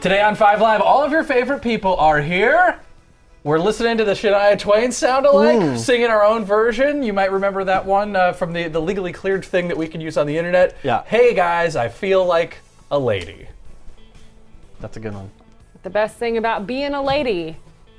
Today on Five Live, all of your favorite people are here. We're listening to the Shania Twain sound alike, singing our own version. You might remember that one uh, from the, the legally cleared thing that we can use on the internet. Yeah. Hey guys, I feel like a lady. That's a good one. The best thing about being a lady,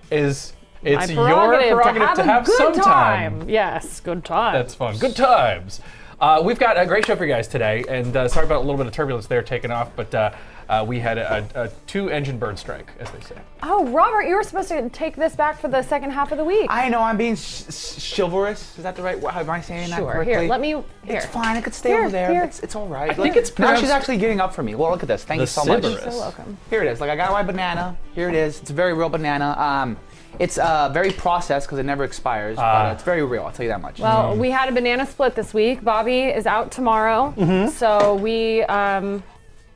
Is it's my your prerogative, prerogative to have, a good some time. Yes, good time. That's fun. Good times. Uh, we've got a great show for you guys today, and uh, sorry about a little bit of turbulence there taking off, but uh, uh, we had a, a, a two-engine bird strike, as they say. Oh, Robert, you were supposed to take this back for the second half of the week. I know I'm being sh- sh- chivalrous. Is that the right? word? Am I saying that Sure. correctly? Here, let me. Here. It's fine. I could stay Here, over there. here. It's, it's all right. I think it's now she's actually getting up for me. Well, look at this. Thank you so much. Sybaris. So welcome. Here it is. Like I got my banana. Here it is. It's a very real banana. Um, it's uh, very processed because it never expires. Ah. but it's very real. I'll tell you that much. Well, we had a banana split this week. Bobby is out tomorrow, so we um,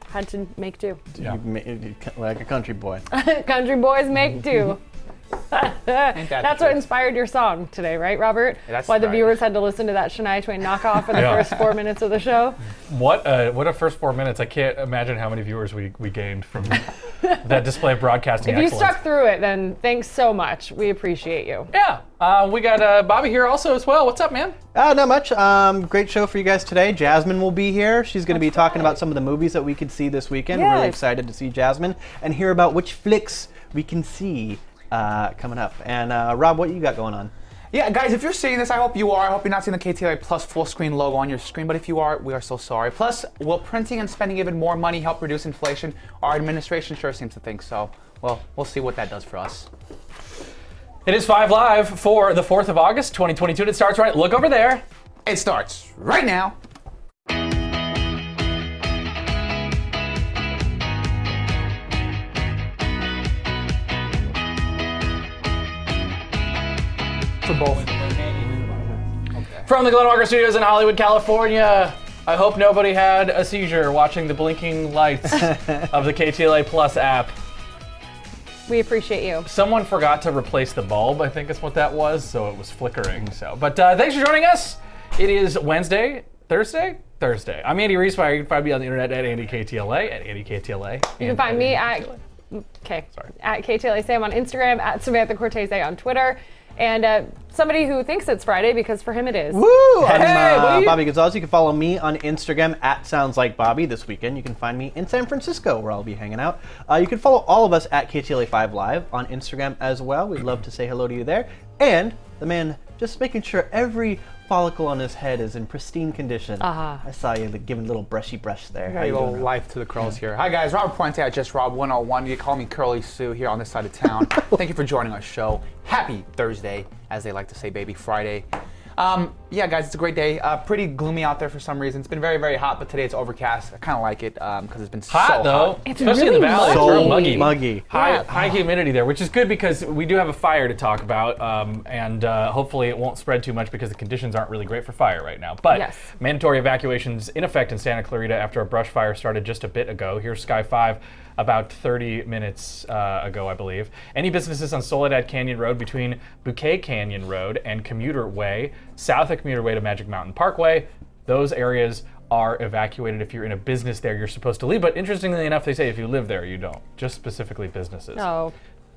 had to make do. Yeah. You ma- you like a country boy. Country boys make do. that That's what truth? inspired your song today, right, Robert? that's Why the right. viewers had to listen to that Shania Twain knockoff for the Yeah. first four minutes of the show. What a, what a first four minutes. I can't imagine how many viewers we, we gained from that display of broadcasting If you stuck through it, then thanks so much. We appreciate you. yeah. Uh, we got uh, Bobby here also as well. What's up, man? Uh, not much. Um, great show for you guys today. Jasmine will be here. She's going to be talking about some of the movies that we could see this weekend. We're really excited to see Jasmine and hear about which flicks we can see uh, coming up. And uh, Rob, what you got going on? Yeah, guys, if you're seeing this, I hope you are. I hope you're not seeing the KTLA Plus full screen logo on your screen, but if you are, we are so sorry. Plus, will printing and spending even more money help reduce inflation? Our administration sure seems to think so. Well, we'll see what that does for us. It is Five Live for the 4th of August, 2022. and It starts right. Look over there. It starts right now. For both. From the Glen Walker Studios in Hollywood, California. I hope nobody had a seizure watching the blinking lights of the KTLA Plus app. We appreciate you. Someone forgot to replace the bulb, I think is what that was, so it was flickering. So, but uh, thanks for joining us. It is Wednesday, Thursday, Thursday. I'm Andy Riesmeyer. You can find me on the internet at AndyKTLA at AndyKTLA. You can find me at okay at KTLA Sam on Instagram, at Samantha Cortese on Twitter, and uh, somebody who thinks it's Friday because for him it is. Woo! I'm Hey, uh, we- Bobby Gonzalez. You can follow me on Instagram at Sounds Like Bobby. This weekend, you can find me in San Francisco, where I'll be hanging out. Uh, you can follow all of us at KTLA5 Live on Instagram as well. We'd love to say hello to you there. And the man just making sure every follicle on his head is in pristine condition. Uh-huh. I saw you giving a little brushy brush there. How Got a you little doing? Life to the curls here. Hi guys, Robert Puente at Just Rob 101. You call me Curly Sue here on this side of town. Thank you for joining our show. Happy Thursday, as they like to say, baby Friday. Um, yeah, guys, it's a great day. Uh, pretty gloomy out there for some reason. It's been very, very hot, but today it's overcast. I kind of like it because it's been Hot so though, hot. It's especially in really the valley. It's So real muggy. muggy. High, Yeah. high humidity there, which is good because we do have a fire to talk about, um, and uh, hopefully it won't spread too much because the conditions aren't really great for fire right now. But Yes. mandatory evacuations in effect in Santa Clarita after a brush fire started just a bit ago. Here's Sky 5 about 30 minutes uh, ago, I believe. Any businesses on Soledad Canyon Road between Bouquet Canyon Road and Commuter Way, south of Commuter Way to Magic Mountain Parkway, those areas are evacuated. If you're in a business there, you're supposed to leave. But interestingly enough, they say if you live there, you don't. Just specifically businesses. Oh,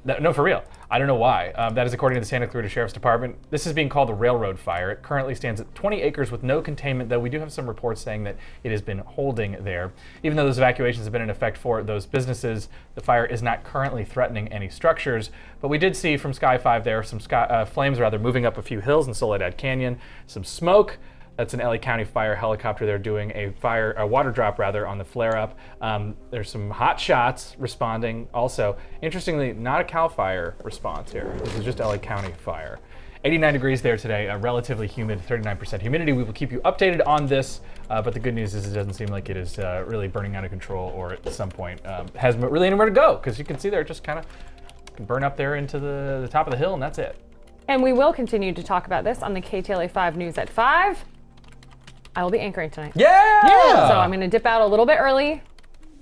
That- no, for real. I don't know why. Um, that is according to the Santa Clarita Sheriff's Department. This is being called the railroad fire. It currently stands at 20 acres with no containment, though we do have some reports saying that it has been holding there. Even though those evacuations have been in effect for those businesses, the fire is not currently threatening any structures. But we did see from Sky 5 there some sky, uh, flames rather moving up a few hills in Soledad Canyon, some smoke. That's an LA County fire helicopter. They're doing a fire, a water drop rather, on the flare up. Um, there's some hot shots responding. Also, interestingly, not a Cal Fire response here. This is just LA County fire. 89 degrees there today, uh, relatively humid, 39% humidity. We will keep you updated on this, uh, but the good news is it doesn't seem like it is uh, really burning out of control or at some point um, has really anywhere to go because you can see there it just kind of burn up there into the, the top of the hill and that's it. and we will continue to talk about this on the KTLA 5 News at 5. I will be anchoring tonight. Yeah! yeah! So I'm going to dip out a little bit early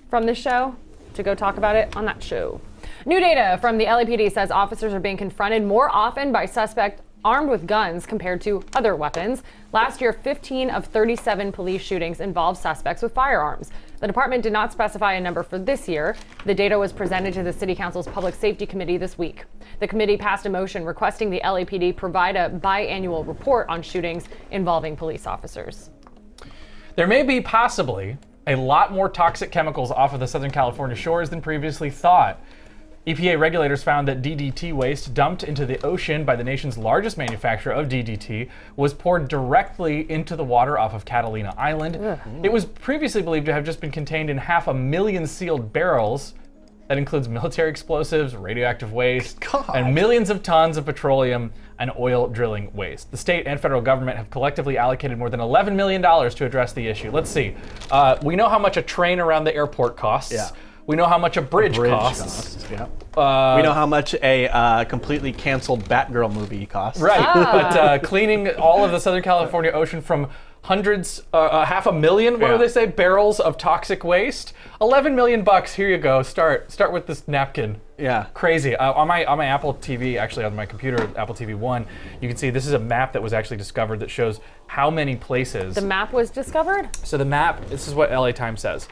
from this show to go talk about it on that show. New data from the LAPD says officers are being confronted more often by suspects armed with guns compared to other weapons. Last year, 15 of 37 police shootings involved suspects with firearms. The department did not specify a number for this year. The data was presented to the City Council's Public Safety Committee this week. The committee passed a motion requesting the LAPD provide a biannual report on shootings involving police officers. There may be possibly a lot more toxic chemicals off of the Southern California shores than previously thought. EPA regulators found that DDT waste dumped into the ocean by the nation's largest manufacturer of DDT was poured directly into the water off of Catalina Island. It was previously believed to have just been contained in half a million sealed barrels. That includes military explosives, radioactive waste, God. and millions of tons of petroleum and oil drilling waste. The state and federal government have collectively allocated more than $11 million to address the issue. Let's see. Uh, we know how much a train around the airport costs. Yeah. We know how much a bridge, Bridge costs. costs, yeah. we know how much a uh, completely canceled Batgirl movie costs. Right. Ah. But uh, cleaning all of the Southern California ocean from hundreds, uh, uh, half a million, what Yeah. do they say, barrels of toxic waste? 11 million bucks. Here you go. Start start with this napkin. Yeah. Crazy. Uh, on my on my Apple TV, actually on my computer, Apple TV One, you can see this is a map that was actually discovered that shows how many places. The map was discovered? so the map. This is what LA Times says.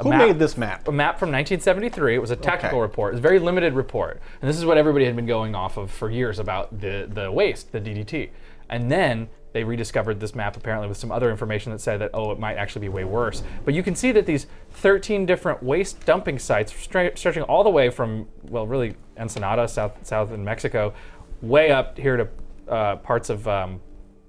A Who map- made this map? a map from 1973. It was a technical Okay. report. It was a very limited report, and this is what everybody had been going off of for years about the the waste, the DDT. And then they rediscovered this map apparently with some other information that said that oh, it might actually be way worse. But you can see that these 13 different waste dumping sites, stretching all the way from well, really Ensenada, south south in Mexico, way up here to uh, parts of um,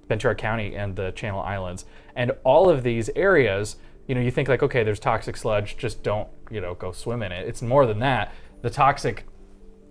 Ventura County and the Channel Islands. And all of these areas, you know, you think like, okay, there's toxic sludge, just don't, you know, go swim in it. It's more than that. The toxic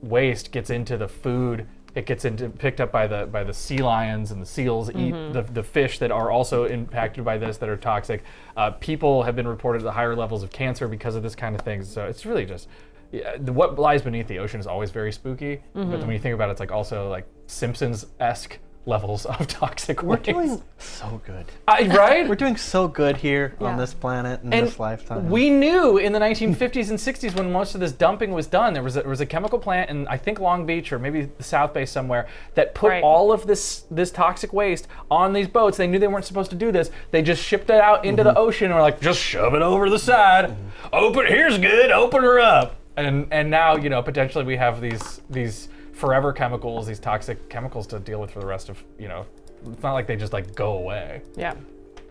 waste gets into the food. It gets into picked up by the by the sea lions and the seals eat the, the fish that are also impacted by this that are toxic. Uh, people have been reported at higher levels of cancer because of this kind of thing. So it's really just yeah, the, what lies beneath the ocean is always very spooky. But when you think about it, it's like also like Simpsons esque levels of toxic We're waste. doing so good. I- right? We're doing so good here Yeah. on this planet in and this lifetime. we knew in the 1950s and 60s when most of this dumping was done, there was a, there was a chemical plant in I think Long Beach or maybe the South Bay somewhere that put Right. all of this this toxic waste on these boats. They knew they weren't supposed to do this. They just shipped it out into the mm-hmm. ocean and were like, just shove it over the side. Mm-hmm. Open here's good. Open her up. And and now you know potentially we have these these forever chemicals, these toxic chemicals to deal with for the rest of you know. It's not like they just like go away. Yeah.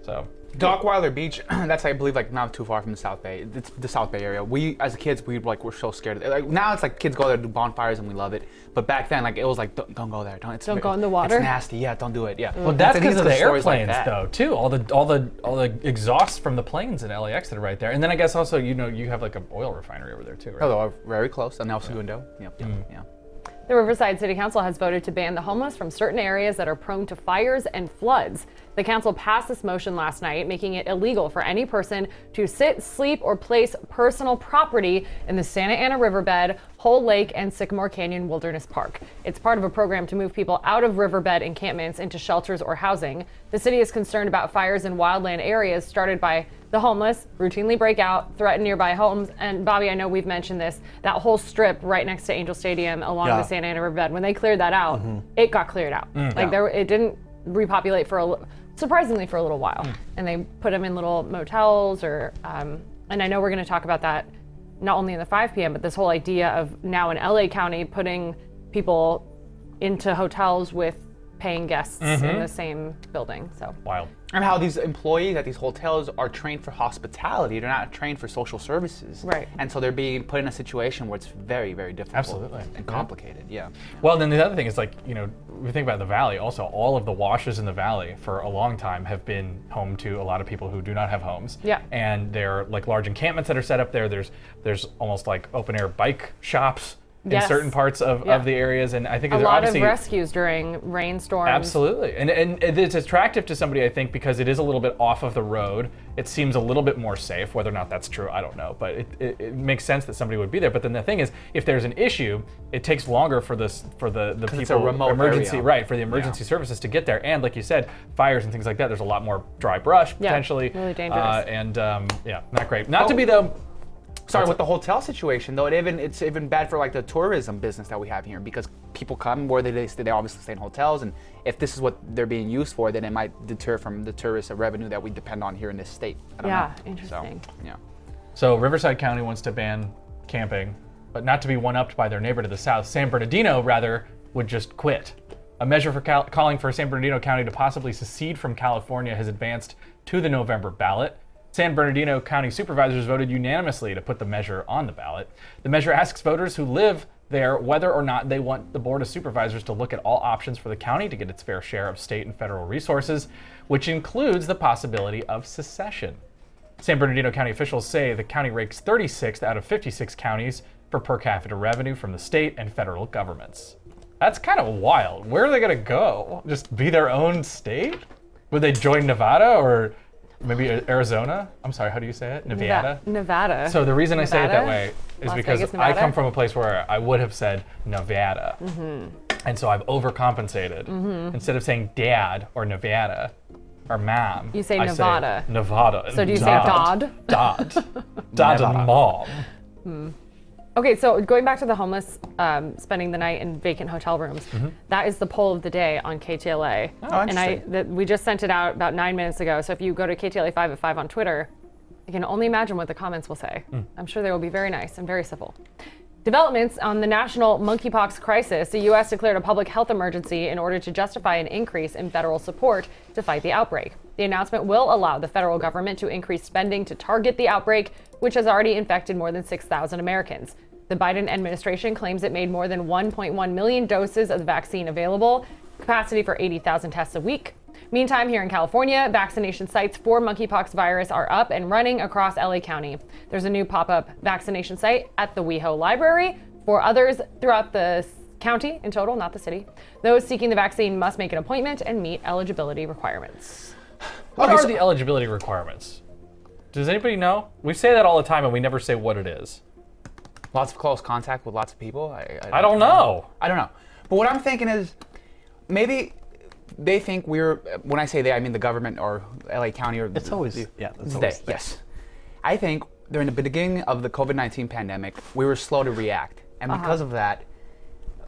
So Dockweiler Beach, that's I believe like not too far from the South Bay. It's the South Bay area. We as kids we like were so scared. Like now it's like kids go there to do bonfires and we love it. But back then like it was like don't, don't go there. Don't, it's, Don't go in the water? It's nasty. Yeah, don't do it. Yeah. Well, that's because of the stories like airplanes, though, too. All the all the all the exhausts from the planes in LAX that are right there, and then I guess also you know you have like an oil refinery over there too, right? Hello, very close. And El Segundo. Yep. yep, Mm. Yeah. The Riverside City Council has voted to ban the homeless from certain areas that are prone to fires and floods. The council passed this motion last night, making it illegal for any person to sit, sleep, or place personal property in the Santa Ana Riverbed, Hole Lake, and Sycamore Canyon Wilderness Park. It's part of a program to move people out of riverbed encampments into shelters or housing. The city is concerned about fires in wildland areas started by the homeless routinely break out, threaten nearby homes. And Bobby, I know we've mentioned this. That whole strip right next to Angel Stadium along Yeah. the Santa Ana Riverbed, when they cleared that out, mm-hmm. it got cleared out. Mm. Like there, it didn't repopulate for a surprisingly for a little while, and they put them in little motels or. Um, and I know we're going to talk about that not only in the 5 p.m. but this whole idea of now in LA County putting people into hotels with paying guests in mm-hmm. the same building. So Wild. And how these employees at these hotels are trained for hospitality. They're not trained for social services. Right. And so they're being put in a situation where it's very, very difficult. Absolutely. And complicated. Yeah. Well, then the other thing is like you know we think about the valley. Also, all of the washes in the valley for a long time have been home to a lot of people who do not have homes. Yeah. And they're like large encampments that are set up there. There's there's almost like open air bike shops Yes. in certain parts of, Yeah. of the areas, and I think a there's lot of rescues during rainstorms. Absolutely, and and it's attractive to somebody I think because it is a little bit off of the road. It seems a little bit more safe. Whether or not that's true, I don't know, but it, it, it makes sense that somebody would be there. But then the thing is, if there's an issue, it takes longer for this for the the 'Cause people it's a remote emergency area. right for the emergency services to get there. And like you said, fires and things like that. There's a lot more dry brush Yeah, potentially, really dangerous. uh, and um, yeah, not great. Not to Oh. be the Sorry, with the hotel situation though, it even it's even bad for like the tourism business that we have here because people come where they stay, they obviously stay in hotels, and if this is what they're being used for, then it might deter from the tourist revenue that we depend on here in this state. I don't Yeah, know. interesting. So, yeah. So Riverside County wants to ban camping, but not to be one-upped by their neighbor to the south. San Bernardino, rather, would just quit. A measure for cal- calling for San Bernardino County to possibly secede from California has advanced to the November ballot. San Bernardino County supervisors voted unanimously to put the measure on the ballot. The measure asks voters who live there whether or not they want the Board of Supervisors to look at all options for the county to get its fair share of state and federal resources, which includes the possibility of secession. San Bernardino County officials say the county ranks 36th out of 56 counties for per capita revenue from the state and federal governments. That's kind of wild. Where are they going to go? Just be their own state? Would they join Nevada or maybe Arizona? I'm sorry, how do you say it? Nevada? Nevada. So the reason I say it that way is Las because Vegas, I come from a place where I would have said Nevada. Mm-hmm. And so I've overcompensated. Instead of saying dad or Nevada or mom, You say I Nevada. Nevada. So do you say Dodd? Dodd. Dodd and mom. Okay, so going back to the homeless spending spending the night in vacant hotel rooms, mm-hmm. that is the poll of the day on KTLA. Oh, and I that we just sent it out about nine minutes ago. So if you go to KTLA 5 at 5 on Twitter, you can only imagine what the comments will say. Hmm. I'm sure they will be very nice and very civil. Developments on the national monkeypox crisis. The U.S. declared a public health emergency in order to justify an increase in federal support to fight the outbreak. The announcement will allow the federal government to increase spending to target the outbreak, which has already infected more than 6,000 Americans. The Biden administration claims it made more than 1.1 million doses of the vaccine available, capacity for 80,000 tests a week. Meantime, here in California, vaccination sites for monkeypox virus are up and running across LA County. There's a new pop up vaccination site at the WeHo Library. For others throughout the county in total, not the city, those seeking the vaccine must make an appointment and meet eligibility requirements. What Okay, are so- the eligibility requirements? Does anybody know? We say that all the time and we never say what it is. Lots of close contact with lots of people. I, I don't know. I don't know. But what I'm thinking is maybe they think we're, when I say they, I mean the government or LA County or. It's always yeah. It's always they, they. yes. I think during the beginning of the COVID 19 pandemic, we were slow to react. And Uh-huh. because of that,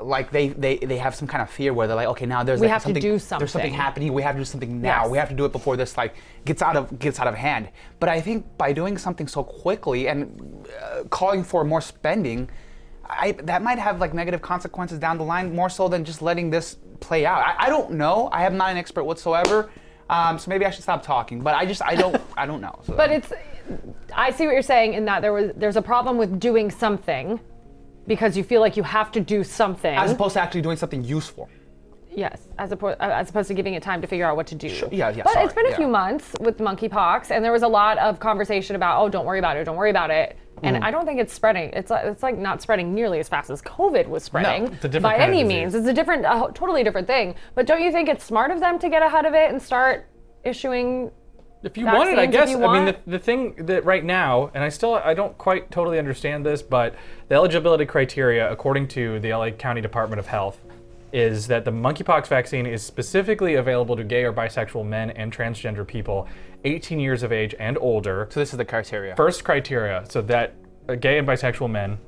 like they, they, they have some kind of fear where they're like, okay, now there's We like have to do something, There's something something. happening. We have to do something now. Yes. We have to do it before this like gets out of gets out of hand. But I think by doing something so quickly and uh, calling for more spending, I, that might have like negative consequences down the line more so than just letting this play out. I, I don't know. I am not an expert whatsoever. Um, so maybe I should stop talking. But I just I don't I don't know. So- But it's, I see what you're saying in that there was there's a problem with doing something because you feel like you have to do something. as opposed to actually doing something useful. Yes, as opposed as opposed to giving it time to figure out what to do. yeah, yeah, But sorry, it's been a yeah. few months with monkeypox, and there was a lot of conversation about, oh, don't worry about it, don't worry about it. And Mm-hmm. I don't think it's spreading. It's like, it's like not spreading nearly as fast as COVID was spreading it's a different by any means. It's a different, a totally different thing. But don't you think it's smart of them to get ahead of it and start issuing? If you want it, I guess. I mean, the, the thing that right now, and I still I don't quite totally understand this, but the eligibility criteria, according to the LA County Department of Health, is that the monkeypox vaccine is specifically available to gay or bisexual men and transgender people, 18 years of age and older. So this is the criteria. First criteria, so that uh, gay and bisexual men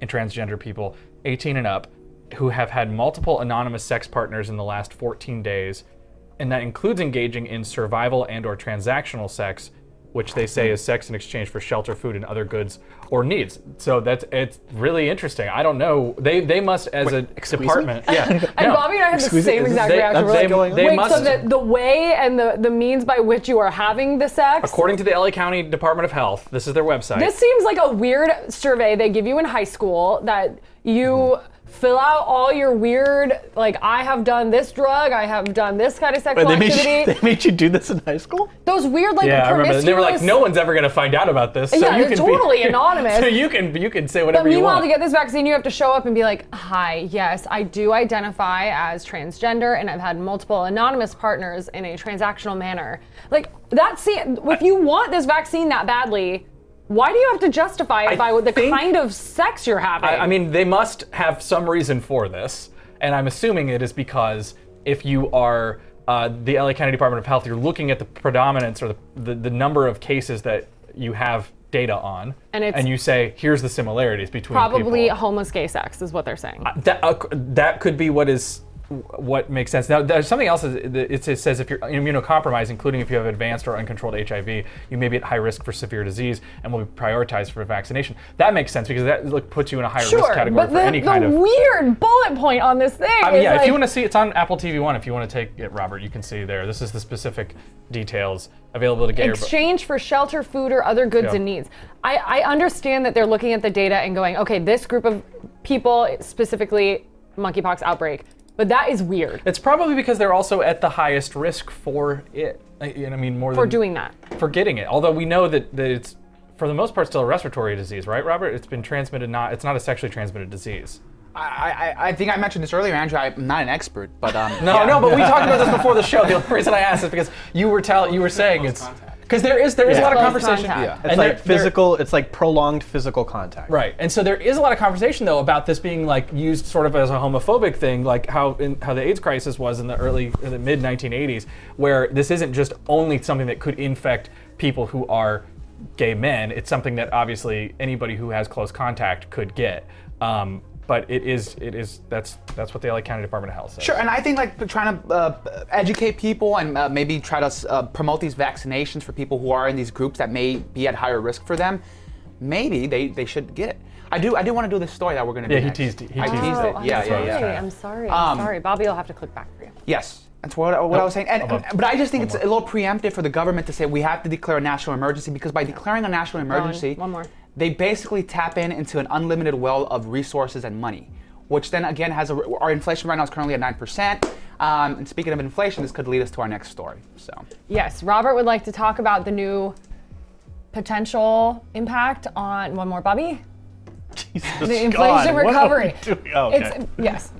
and transgender people 18 and up who have had multiple anonymous sex partners in the last 14 days and that includes engaging in survival and or transactional sex which they say is sex in exchange for shelter food and other goods or needs so that's it's really interesting i don't know they they must as a excuse me? department yeah And no. Bobby and I had the Excuse me, same is exact they- reaction. We're they- like, going on? they wait, must- so the, the way and the, the means by which you are having the sex according to the la county department of health this is their website This seems like a weird survey they give you in high school that you fill out all your weird, like, I have done this drug, I have done this kind of sexual Wait, they made activity. you, they made you do this in high school? Those weird, like, yeah, I remember. they were like, "No one's ever going to find out about this." So Yeah, you it's can be- totally anonymous. so you can you can say But whatever you want. meanwhile, to get this vaccine, you have to show up and be like, "Hi, yes, I do identify as transgender, and I've had multiple anonymous partners in a transactional manner." Like that. See, if you want this vaccine that badly, why do you have to justify it I by the think- kind of sex you're having? I, I mean, they must have some reason for this, and I'm assuming it is because if you are uh, the LA County Department of Health, you're looking at the predominance or the, the, the number of cases that you have data on, And it's- you say, here's the similarities between probably people. homeless gay sex is what they're saying. That, uh, that could be what is what makes sense. Now, there's something else. is- It says if you're immunocompromised, including if you have advanced or uncontrolled HIV, you may be at high risk for severe disease and will be prioritized for vaccination. That makes sense because that like, puts you in a higher risk Sure, category but for the, any the kind of. weird bullet point on this thing I mean, yeah, if you want to see, it's on Apple TV One. If you want to take it, Robert, you can see there. This is the specific details available to get your. exchange for shelter, food, or other goods Yeah. and needs. I, I understand that they're looking at the data and going, okay, this group of people, specifically monkeypox outbreak, but that is weird It's probably because they're also at the highest risk for it. I- I mean, more for than doing that. for getting it. Although we know that, that it's for the most part still a respiratory disease, right, Robert? It's been transmitted not. It's not a sexually transmitted disease. I, I, I think I mentioned this earlier, Andrew. I'm not an expert, but um, No, yeah. no, but we talked about this before the show. The only reason I asked is because you were telling, you were saying it's because there is there is a lot of Close conversation. contact. Yeah, it's And like there- there- physical. It's like prolonged physical contact. Right, and so there is a lot of conversation though about this being like used sort of as a homophobic thing, like how in, how the AIDS crisis was in the early, in the mid 1980s, where this isn't just only something that could infect people who are gay men. It's something that obviously anybody who has close contact could get. Um, but it is, it is that's that's what the LA County Department of Health says. Sure, and I think like trying to uh, educate people and uh, maybe try to uh, promote these vaccinations for people who are in these groups that may be at higher risk for them. Maybe they, they should get it. I do I do want to do this story that we're going to Yeah, do. he next. teased it. He I teased teased it. it. Oh, Yeah, I'm yeah, sorry. yeah. I'm sorry. I'm Um, sorry. Bobby I'll have to click back for you. Yes, that's what, what I was saying. And, About but I just think one it's more. a little preemptive for the government to say we have to declare a national emergency because by declaring a national emergency, one more. They basically tap in into an unlimited well of resources and money, which then again has a, our inflation right now is currently at nine percent. Um, and speaking of inflation, this could lead us to our next story. So. Yes, Robert would like to talk about the new potential impact on one more, Bobby. Jesus The inflation God, what are we recovery. doing? Oh, okay. It's yes.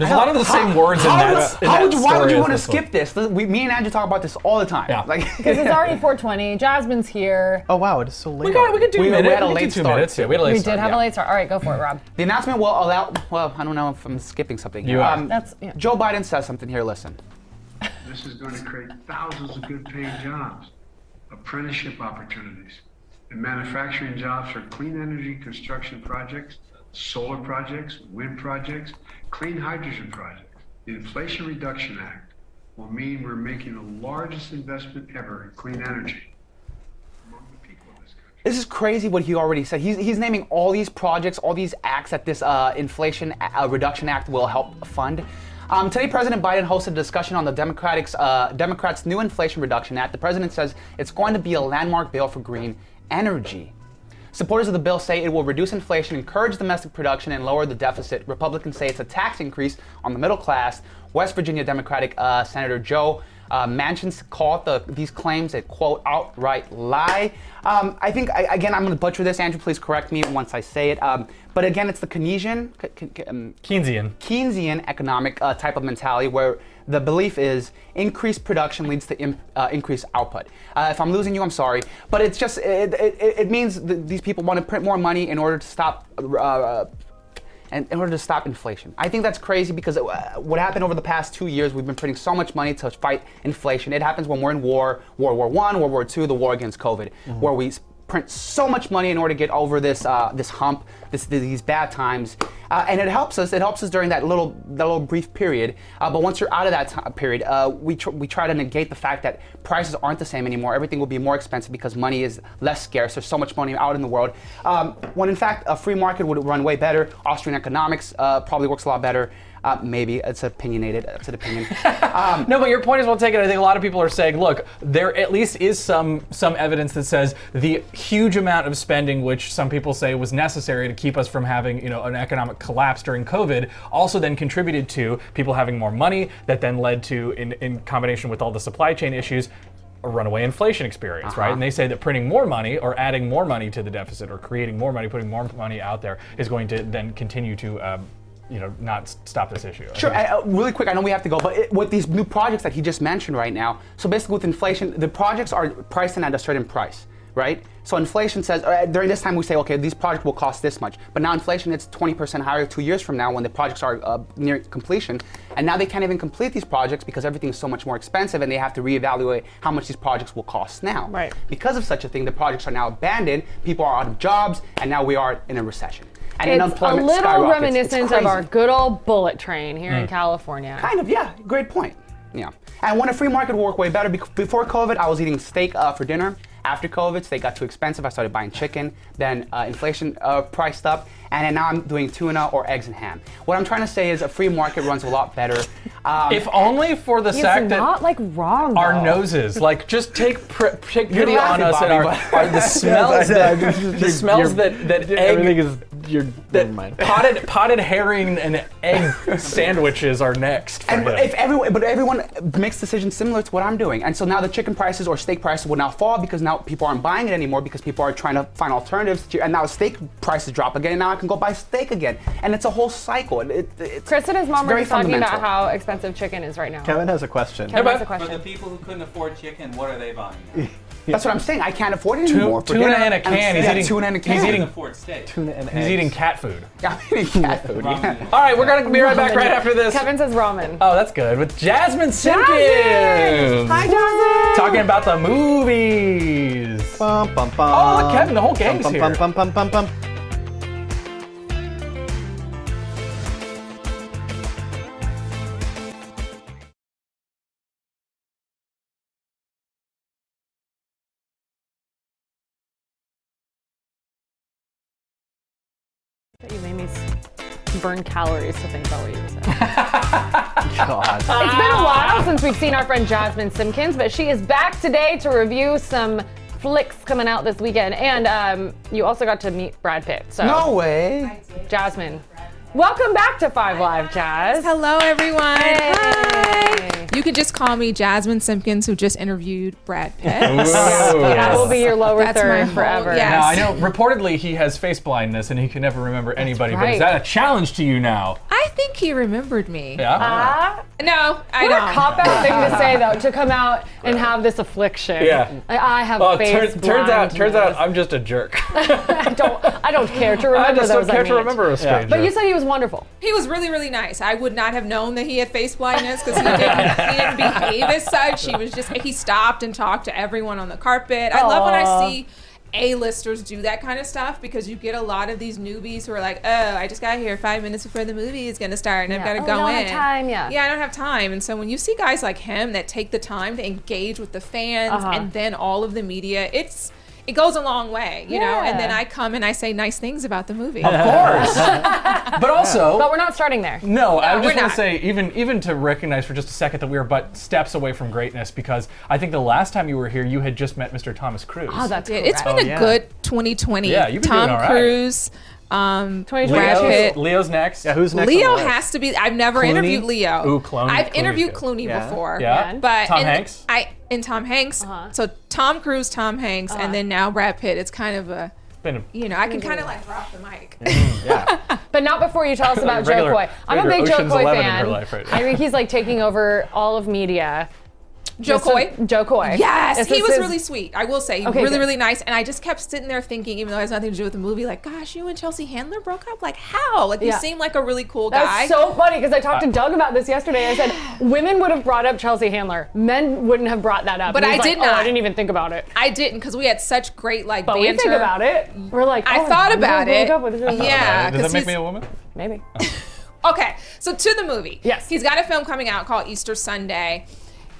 There's a lot of the same words in How that. would- uh, in how that would you- why would you want to this one. skip this? We, me and Andrew talk about this all the time. Yeah. Like, Because it's already 420. Jasmine's here. oh wow, it is so late. We got, we could do We- a we had a we could late do two start, minutes. Yeah, we had a late We start, did have yeah. a late start. All right, go for it, Rob. The announcement will allow. Well, I don't know if I'm skipping something. You here. are. Um, That's- yeah. Joe Biden says something here. Listen. This is going to create thousands of good paying jobs, apprenticeship opportunities, and manufacturing jobs for clean energy construction projects, solar projects, wind projects, clean hydrogen Project, The Inflation Reduction Act will mean we're making the largest investment ever in clean energy. This is crazy what he already said. He's, he's naming all these projects, all these acts that this uh, Inflation uh, Reduction Act will help fund. Um, today, President Biden hosted a discussion on the Democrats, uh, Democrats' new Inflation Reduction Act. The president says it's going to be a landmark bill for green energy. Supporters of the bill say it will reduce inflation, encourage domestic production, and lower the deficit. Republicans say it's a tax increase on the middle class. West Virginia Democratic uh, Senator Joe uh, Manchin called the, these claims a quote outright lie. Um, I think I, again I'm going to butcher this. Andrew, please correct me once I say it. Um, but again, it's the Keynesian, Ke- Ke- um, Keynesian. Keynesian economic uh, type of mentality where the belief is increased production leads to uh, increased output. Uh, if I'm losing you, I'm sorry, but it's just it, it, it means th- these people want to print more money in order to stop. And in order to stop inflation. I think that's crazy because uh, what happened over the past two years, we've been printing so much money to fight inflation. It happens when we're in war, World War One, World War Two, the war against COVID, where we print so much money in order to get over this uh, this hump, this, these bad times, uh, and it helps us. It helps us during that little that little brief period. Uh, but once you're out of that period, uh, we tr- we try to negate the fact that prices aren't the same anymore. Everything will be more expensive because money is less scarce. There's so much money out in the world. Um, when in fact a free market would run way better. Austrian economics uh, probably works a lot better. Uh, maybe it's opinionated. It's an opinion. Um, No, but your point is well taken. I think a lot of people are saying, look, there at least is some some evidence that says the huge amount of spending, which some people say was necessary to keep us from having, you know, an economic collapse during COVID, also then contributed to people having more money. That then led to, in in combination with all the supply chain issues. A runaway inflation experience, right? Uh-huh. And they say that printing more money or adding more money to the deficit or creating more money, putting more money out there is going to then continue to, um, you know, not stop this issue. I Sure. think Uh, really quick, I know we have to go, but it, with these new projects that he just mentioned right now, so basically with inflation, the projects are priced in at a certain price, right? So inflation says uh, during this time we say, okay, these projects will cost this much, but now inflation it's 20% higher two years from now when the projects are uh, near completion, and now they can't even complete these projects because everything is so much more expensive, and they have to reevaluate how much these projects will cost now. Right. Because of such a thing, the projects are now abandoned, people are out of jobs, and now we are in a recession. And It's a little skyrockets. Reminiscent of our good old bullet train here Mm. in California. Kind of, yeah. Great point. Yeah. And when a free market would work way better, before COVID, I was eating steak uh, for dinner. After COVID, steak got too expensive. I started buying chicken. Then uh, inflation uh, priced up, and then now I'm doing tuna or eggs and ham. What I'm trying to say is a free market runs a lot better. Um, If only for the It's fact that not like wrong. our though. noses. Like, just take pr- take pity on laughing, us and our, our the smells I that the smells that that Everything egg is your. that Never mind. potted potted herring and egg sandwiches are next. For And him. if everyone, but everyone makes decisions similar to what I'm doing, and so now the chicken prices or steak prices will now fall because now people aren't buying it anymore because people are trying to find alternatives. To, and now steak prices drop again, and now I can go buy steak again, and it's a whole cycle. It, it, it's, Chris and his mom were talking about how expensive chicken is right now. Kevin has a question. Kevin Hey, has a question. For the people who couldn't afford chicken, what are they buying? now? That's what I'm saying. I can't afford it Tu- anymore. for tuna dinner, in a can. He's yeah, eating- tuna in a can. They eating- afford steak. Tuna and He's eggs. eating cat food. Yeah, I'm eating cat food. Yeah. All right, we're gonna be right back right after this. Kevin says ramen. Oh, that's good. With Jasmine Simpkins. Hi, Jasmine. Talking about the movies. Bum, bum, bum. Oh, look, Kevin, the whole gang's bum, here. Bum, bum, bum, bum, bum. Burn calories to think about what you were saying. God. It's been a while since we've seen our friend Jasmine Simpkins, but she is back today to review some flicks coming out this weekend. And um, you also got to meet Brad Pitt. So, No way. Jasmine, welcome back to Five Live, Jazz. Hello, everyone. Hey. Hi. You can just call me Jasmine Simpkins, who just interviewed Brad Pitt. That will be your lower That's third whole- forever. yeah. Now I know reportedly he has face blindness and he can never remember anybody. But is that a challenge to you now? I think he remembered me. Yeah. Ah, No, I what a don't. cop out thing to say though, to come out and have this affliction. Yeah. Like, I have well, face turns, turns out, turns out. I'm just a jerk. I don't, I don't care to remember I just those don't care I to remember a stranger. But you said he was wonderful. He was really, really nice. I would not have known that he had face blindness because he didn't, he didn't behave as such. He was just, he stopped and talked to everyone on the carpet. I love when I see A-listers do that kind of stuff because you get a lot of these newbies who are like, oh, I just got here five minutes before the movie is going to start and I've got to Oh, go don't in. have time, yeah. Yeah, I don't have time. And so when you see guys like him that take the time to engage with the fans Uh-huh. and then all of the media, it's it goes a long way, you know. And then I come and I say nice things about the movie. of course. but also, But we're not starting there. No, I No, just we're want to say, even even to recognize for just a second that we are but steps away from greatness, because I think the last time you were here, you had just met Mr. Thomas Cruise. Oh, that's It- It's been correct. a oh, yeah. good 2020. Yeah, you've been Tom doing all right. Cruise, um, 2020. Brad Leo's, Pitt. Leo's next. Yeah, who's next? Leo has to be. I've never Clooney? interviewed Leo. Ooh, Clooney- I've Clooney's interviewed good. Clooney Yeah. before. Yeah? but Tom and Hanks? I and Tom Hanks. Uh-huh. So Tom Cruise, Tom Hanks, and then now Brad Pitt. It's kind of a. Been a- You know, I can kind of like drop the mic. Yeah. But not before you tell us about Jo Regular- Koy. I'm a regular big Jo Ocean's Koy 11 in fan. her life right now. I think he's like taking over all of media. Jo Just so- Koy. Jo Koy. Yes, This he was his- really sweet. I will say, Okay, really, good. really nice. And I just kept sitting there thinking, even though it has nothing to do with the movie, like, gosh, you and Chelsea Handler broke up. Like, how? Like, you seem like a really cool guy. That's so funny because I talked to uh, Doug about this yesterday. I said women would have brought up Chelsea Handler, men wouldn't have brought that up. But And he's I like, did "Oh, I didn't even think about it. I didn't because we had such great like But banter. we think about it. We're like, I oh, thought about it. up with Chelsea Yeah. Does that 'cause make me a woman? maybe. Okay, so to the movie. Yes. He's got a film coming out called Easter Sunday.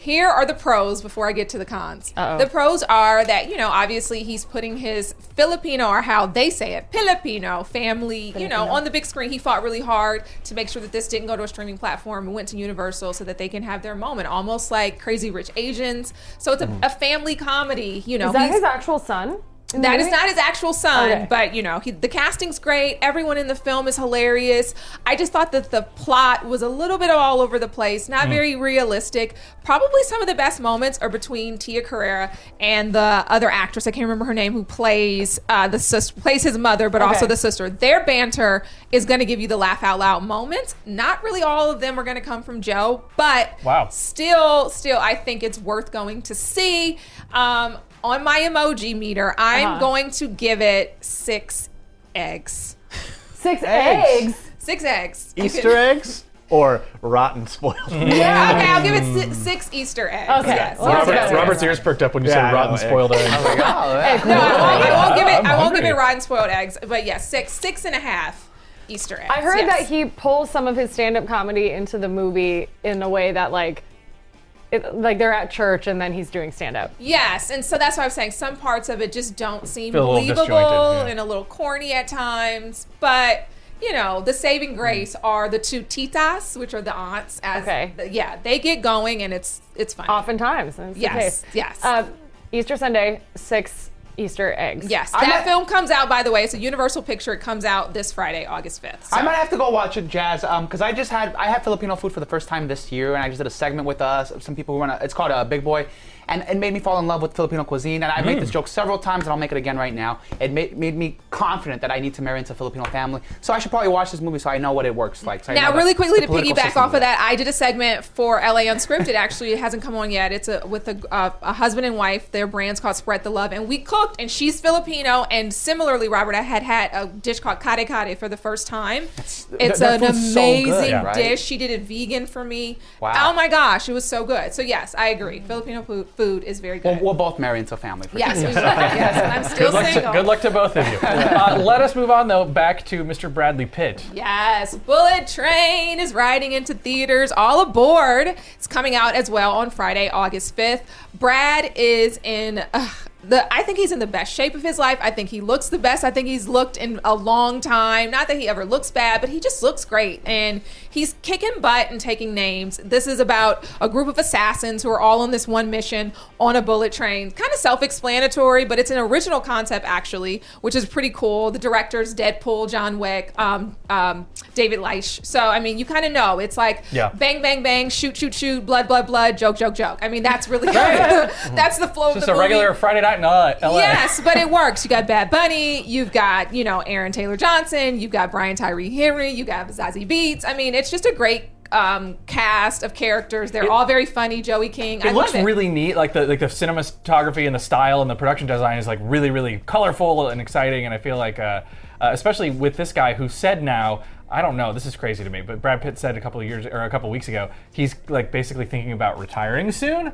Here are the pros before I get to the cons. Uh-oh. The pros are that, you know, obviously he's putting his Filipino, or how they say it, Filipino family, you know, on the big screen. He fought really hard to make sure that this didn't go to a streaming platform and went to Universal so that they can have their moment, almost like Crazy Rich Asians. So it's a, mm-hmm. a family comedy, you know. Is that his actual son? In the that is not his actual son, Okay. but you know, he, the casting's great. Everyone in the film is hilarious. I just thought that the plot was a little bit all over the place, not Mm. very realistic. Probably some of the best moments are between Tia Carrere and the other actress. I can't remember her name, who plays uh, the sis- plays his mother, but also the sister. Their banter is going to give you the laugh out loud moments. Not really all of them are going to come from Jo, but Wow. still, still, I think it's worth going to see. Um, on my emoji meter, I'm Uh-huh. going to give it six eggs. Six Eggs. eggs. Six eggs. Easter eggs or rotten spoiled? Yeah, okay, I'll give it si- six Easter eggs. Okay, Yes. well, Robert, better. Robert's ears perked up when you Yeah, said rotten know, spoiled eggs. No, I won't, I won't give it. I'm won't give it rotten spoiled eggs. But yes, six, six and a half. Easter eggs. I heard yes. that he pulls some of his stand-up comedy into the movie in a way that like, it, like they're at church and then he's doing stand-up. Yes, and so that's why I'm saying some parts of it just don't seem Feel believable disjointed, yeah. and a little corny at times. But you know, the saving grace are the two titas, which are the aunts. As Okay. yeah, they get going and it's it's fun. Oftentimes, Yes, yes. Uh, Easter Sunday, six Easter eggs. Yes, I that might- film comes out by the way. It's a Universal picture. It comes out this Friday, August 5th. I might have to go watch it, Jazz, because I just had I had Filipino food for the first time this year, and I just did a segment with us. Some people who run a, it's called uh, Big Boi, and it made me fall in love with Filipino cuisine. And I made this joke several times, and I'll make it again right now. It made, made me confident that I need to marry into a Filipino family. So I should probably watch this movie so I know what it works like. So I know Now, the- really quickly the to piggyback off of that, I did a segment for LA Unscripted. Actually, it hasn't come on yet. It's a with a, uh, a husband and wife. Their brand's called Spread the Love, and we cooked. And she's Filipino, and similarly, Robert, I had had a dish called kare kare for the first time. It's, that- that an food's so amazing good, Yeah. right? dish. She did it vegan for me. Wow. Oh my gosh, it was so good. So yes, I agree. Filipino food, food is very good. We'll, we'll both marry into a family. For yes, sure. we will. yes, I'm still Good luck, to, good luck to both of you. uh, let us move on though back to Mr. Bradley Pitt. Yes, Bullet Train is riding into theaters. All aboard! It's coming out as well on Friday, August fifth. Brad is in. Uh, the, I think he's in the best shape of his life. I think he looks the best. I think he's looked in a long time. Not that he ever looks bad, but he just looks great. And he's kicking butt and taking names. This is about a group of assassins who are all on this one mission on a bullet train. Kind of self explanatory, but it's an original concept, actually, which is pretty cool. The director's Deadpool, John Wick, um, um, David Leitch. So, I mean, you kind of know. It's like Yeah. bang, bang, bang, shoot, shoot, shoot, blood, blood, blood, joke, joke, joke. I mean, that's really that's the flow Just of the a movie. regular Friday night in LA. Yes, but it works. You got Bad Bunny, you've got, you know, Aaron Taylor Johnson, you've got Brian Tyree Henry, you got Zazie Beetz. I mean, it's just a great um, cast of characters. They're all very funny. Joey King. I It looks love it. really neat. Like the like the cinematography and the style and the production design is like really really colorful and exciting. And I feel like, uh, uh, especially with this guy who said now. I don't know. This is crazy to me, but Brad Pitt said a couple of years or a couple of weeks ago he's like basically thinking about retiring soon.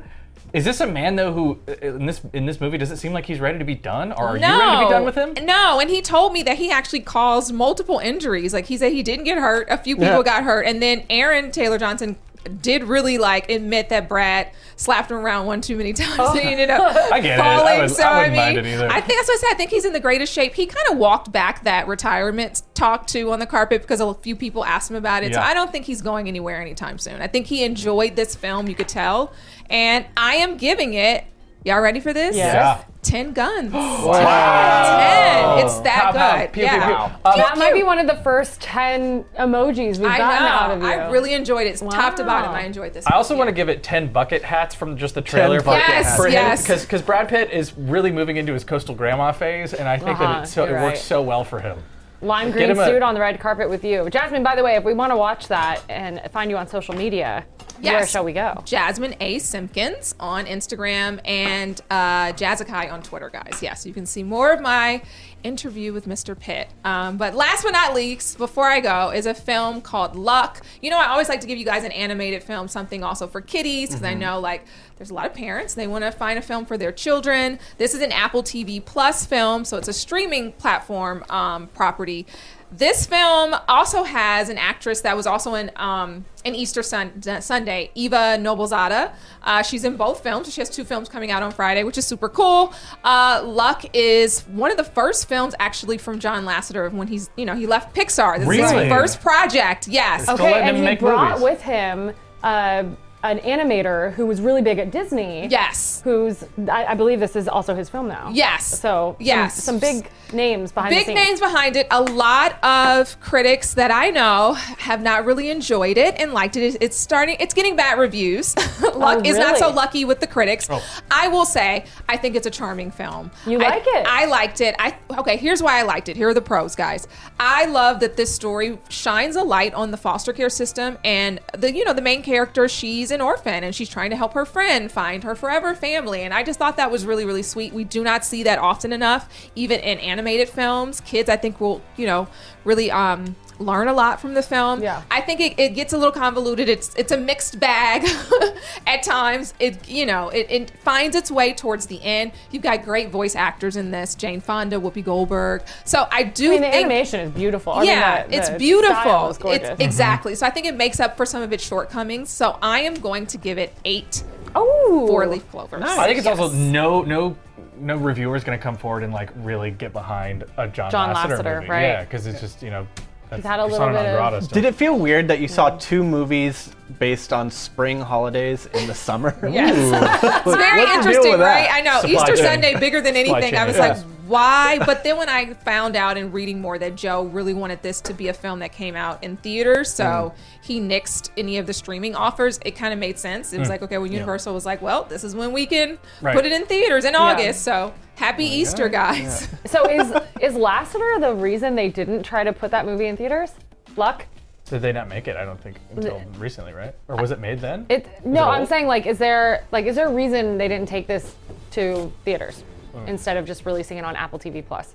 Is this a man though who uh, in this in this movie does it seem like he's ready to be done, or are you ready to be done with him? No, and he told me that he actually caused multiple injuries. Like he said he didn't get hurt. A few people Yeah. got hurt. And then Aaron Taylor Johnson did really like admit that Brad slapped him around one too many times. He oh. ended up Oh. I get it. falling. I would- so I I, mean, it. I think that's what I said. I think he's in the greatest shape. He kind of walked back that retirement talk too on the carpet because a few people asked him about it. So I don't think he's going anywhere anytime soon. I think he enjoyed this film. You could tell, and I am giving it. Y'all ready for this? Yes. Yeah. Ten guns. Wow. Ten. It's that Pow, pow, good. pew, yeah. pew, pew. Um, That might be one of the first 10 emojis we've I gotten know. out of you. I really enjoyed it. It's top to bottom. I enjoyed this. I also movie. want to give it 10 bucket hats from just the trailer for, bucket Yes, hats. for yes. because Brad Pitt is really moving into his coastal grandma phase, and I think Uh-huh, that it, so, it you're works so well for him. Lime green him a- suit on the red carpet with you. Jasmine, by the way, if we want to watch that and find you on social media, where shall we go? Jasmine A. Simpkins on Instagram and uh, Jazzakai on Twitter, guys. Yes, you can see more of my interview with Mr. Pitt. Um, but last but not least, before I go, is a film called Luck. You know, I always like to give you guys an animated film, something also for kiddies, because I know like there's a lot of parents they want to find a film for their children. This is an Apple TV Plus film, so it's a streaming platform um, property. This film also has an actress that was also in um, an Easter sun- Sunday, Eva Noblezada. Uh, she's in both films. She has two films coming out on Friday, which is super cool. Uh, Luck is one of the first films actually from John Lasseter when he's, you know, he left Pixar. This is Really? his first project. Yes. Okay, and he brought movies. with him uh, an animator who was really big at Disney. Yes. Who's, I, I believe this is also his film now. Yes. So, some- Yes. some, big names behind big the scenes. names behind it. A lot of critics that I know have not really enjoyed it and liked it. It's starting. It's getting bad reviews. Oh, Luck is not so lucky with the critics. Oh. I will say I think it's a charming film. You I- like it? I liked it. I okay. Here's why I liked it. Here are the pros, guys. I love that this story shines a light on the foster care system and the you know the main character. She's an orphan and she's trying to help her friend find her forever family. And I just thought that was really really sweet. We do not see that often enough, even in animated films. Kids, I think will you know really um learn a lot from the film. Yeah. I think it, it gets a little convoluted. It's it's a mixed bag at times. It you know it, it finds its way towards the end. You've got great voice actors in this: Jane Fonda, Whoopi Goldberg. So I do I mean, the think animation is beautiful. I mean, yeah, the- it's beautiful. style is gorgeous. It's exactly. So I think it makes up for some of its shortcomings. So I am going to give it eight oh, four leaf clovers. I think it's also no no no reviewer is going to come forward and like really get behind a John, John Lasseter, Lasseter, movie. right. Yeah, because it's just you know. That's had a little bit of- grata. Did it feel weird that you saw two movies based on spring holidays in the summer? Yes. it's very What's interesting, right? I know. Supply Easter chain. Sunday bigger than Supply anything. I was yeah. like, why? But then when I found out in reading more that Joe really wanted this to be a film that came out in theaters, so Mm. he nixed any of the streaming offers, it kind of made sense. It was like, okay, well, Universal was like, well, this is when we can Mm. Right. put it in theaters in August. So happy Easter, guys. So is is Lasseter the reason they didn't try to put that movie in theaters? Luck? Did they not make it? I don't think until recently, right? Or was it made then? It no, it I'm saying like, is there like, is there a reason they didn't take this to theaters Hmm. instead of just releasing it on Apple TV Plus?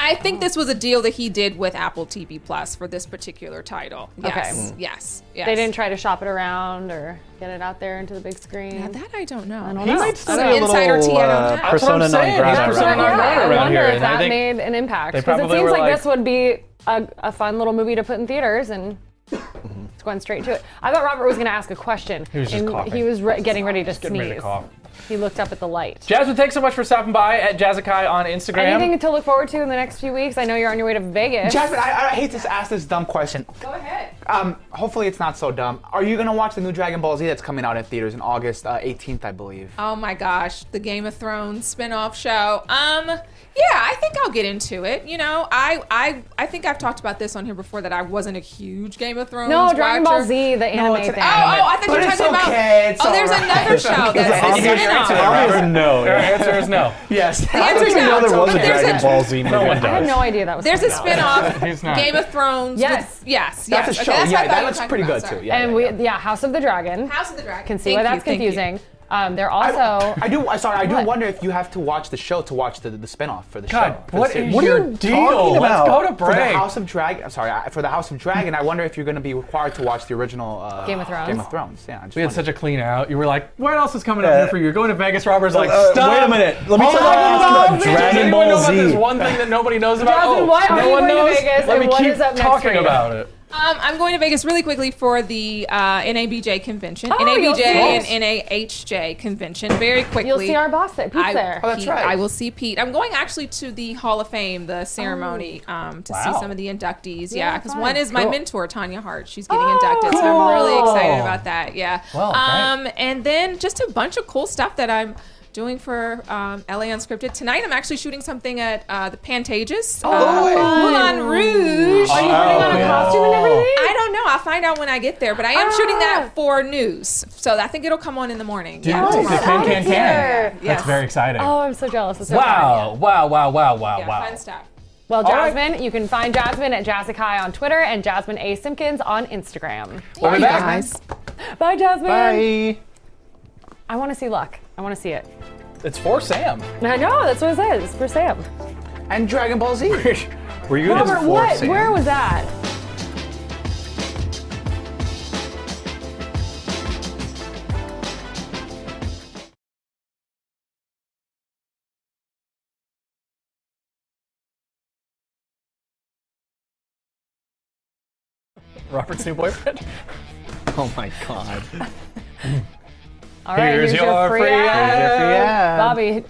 I think this was a deal that he did with Apple TV Plus for this particular title. Yes, Okay. yes, yes. They didn't try to shop it around or get it out there into the big screen. Yeah, that I don't know. I don't He know. might still I be a know. Insider little tea, I uh, know. That's what persona non grata. He's around persona non here. grata I wonder if that made an impact because it seems like, like- this would be a, a fun little movie to put in theaters and. It's going straight to it. I thought Robert was going to ask a question. He was just and coughing. He was re- getting ready to getting sneeze. ready to cough. He looked up at the light. Jasmine, thanks so much for stopping by at Jazzakai on Instagram. Anything to look forward to in the next few weeks? I know you're on your way to Vegas. Jasmine, I, I hate to ask this dumb question. Go ahead. Um, hopefully it's not so dumb. Are you gonna watch the new Dragon Ball Z that's coming out in theaters in August uh, 18th, I believe? Oh my gosh, the Game of Thrones spin-off show. Um, yeah, I think I'll get into it. You know, I I I think I've talked about this on here before that I wasn't a huge Game of Thrones. no, Dragon watcher. Ball Z, the anime it's an thing. Oh, oh, I thought you But were talking okay, about. it's oh, there's all right. another show that's I'll a give you spin-off. Robert. Your answer is no. Yes. The answer's I no. didn't know there was a Dragon a- Ball Z movie. No one I had no idea that was There's a coming out. spin-off. Game of Thrones. Yes. with- yes. That's yes. a Okay, show. that's yeah, that looks pretty good too. Yeah. And we, yeah. yeah, House of the Dragon. House of the Dragon. Can see why that's confusing. Um, they're also. I do. I sorry. I do What? wonder if you have to watch the show to watch the the spinoff for the God, show. for what series. is What are your you deal? talking Let's about? go to for the. House of Dragon? I'm sorry. I- For the House of Dragon, I wonder if you're going to be required to watch the original uh, Game of Thrones? Game of Thrones. Yeah. I just We had wondered. such a clean out. You were like, what else is coming up here for you? You're going to Vegas. Robert's like, Uh, stop. wait a minute. Let me Hold tell you on. about Does Dragon anyone Ball know about this one thing that nobody knows about? Jasmine, oh, why are no you one going to knows? Vegas, Let and me keep is up next talking about it. Um, I'm going to Vegas really quickly for the uh, NABJ convention, Oh, NABJ and us. NAHJ convention. Very quickly, You'll see our boss there. Pete's I, there. Oh, that's Pete- right. I will see Pete. I'm going actually to the Hall of Fame, the ceremony, um, to see some of the inductees. Yeah, Yeah, because fun. one is my Cool. mentor, Tanya Hart. She's getting Oh, inducted, so I'm really excited about that. Yeah. Well, um, and then just a bunch of cool stuff that I'm doing for um, LA Unscripted tonight. I'm actually shooting something at uh, the Pantages. Oh, Moulin Rouge. Are you putting on a costume and everything? I don't know. I'll find out when I get there. But I am Ah. shooting that for news, so I think it'll come on in the morning. yeah, Nice. tomorrow. The can, can, can. Yes. That's very exciting. Oh, I'm so jealous. So wow, fun. wow, wow, wow, wow, Yeah, wow. fun stuff. Well, All right. Jasmine, you can find Jasmine at Jazzakai on Twitter and Jasmine A. Simpkins on Instagram. We'll be you back. guys. Bye, Jasmine. Bye. I want to see Luck. I want to see it. It's for Sam. I know, that's what it says. It's for Sam. and Dragon Ball Z. Were you gonna Robert, force what? Sam? Where was that? Robert's new boyfriend. Oh my god. All right, Here's here's, your free ad. Here's your free ad. Bobby,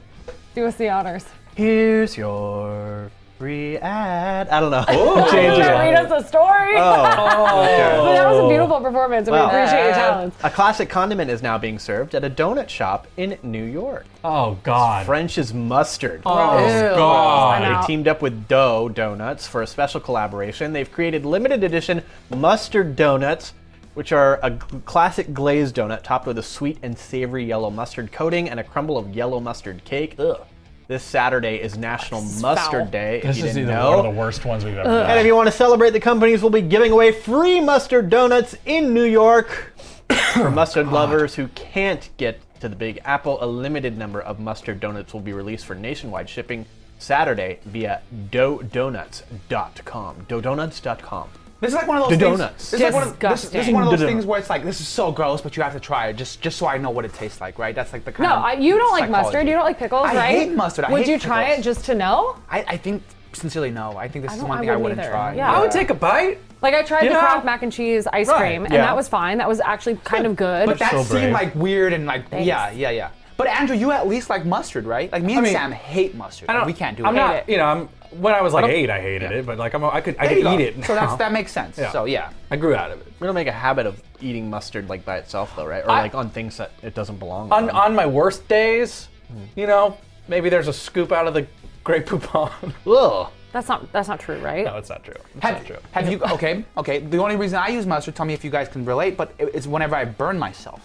do us the honors. Here's your free ad. I don't know. Oh. Change it. Read us a story. Oh. But that was a oh. beautiful performance, and we appreciate your talents. A classic condiment is now being served at a donut shop in New York. Oh God. French's mustard. Oh I'm God. Oh, they teamed up with Dough Donuts for a special collaboration. They've created limited edition mustard donuts, which are a classic glazed donut topped with a sweet and savory yellow mustard coating and a crumble of yellow mustard cake. Ugh. This Saturday is National Mustard foul. Day. If This you is didn't either know. one of the worst ones we've ever And if you want to celebrate, the companies will be giving away free mustard donuts in New York. For mustard lovers who can't get to the Big Apple, a limited number of mustard donuts will be released for nationwide shipping Saturday via doughdonuts.com. Doughdonuts.com. This is like one of those The things. donuts. This is, like one of, this, this is one of those things where it's like this is so gross, but you have to try it just just so I know what it tastes like, right? That's like the kind No, of I, you don't like mustard. You don't like pickles, I right? I hate mustard. I Would hate you try pickles. it just to know? I, I think sincerely no. I think this is one thing I wouldn't wouldn't either. try. Yeah. I would take a bite. Like I tried You the know? Kraft mac and cheese ice Right, cream, and yeah. that was fine. That was actually kind of good. But that So seemed brave. like weird and like yeah, yeah, yeah. But Andrew, you at least like mustard, right? Like me and mean, Sam hate mustard. I don't. we can't do I'm it. not. it. You know, I'm. When I was like don't- eight, I hated it, but like I'm, I could, I could eat it. So that's that makes sense. Yeah. So yeah. I grew out of it. We don't make a habit of eating mustard like by itself, though, right? Or I- like on things that it doesn't belong On on. on my worst days, mm-hmm. you know, maybe there's a scoop out of the Grey Poupon. Ugh. that's not that's not true, right? no, it's not true. It's Have, not true. have you okay? Okay. The only reason I use mustard, tell me if you guys can relate, but it's whenever I burn myself.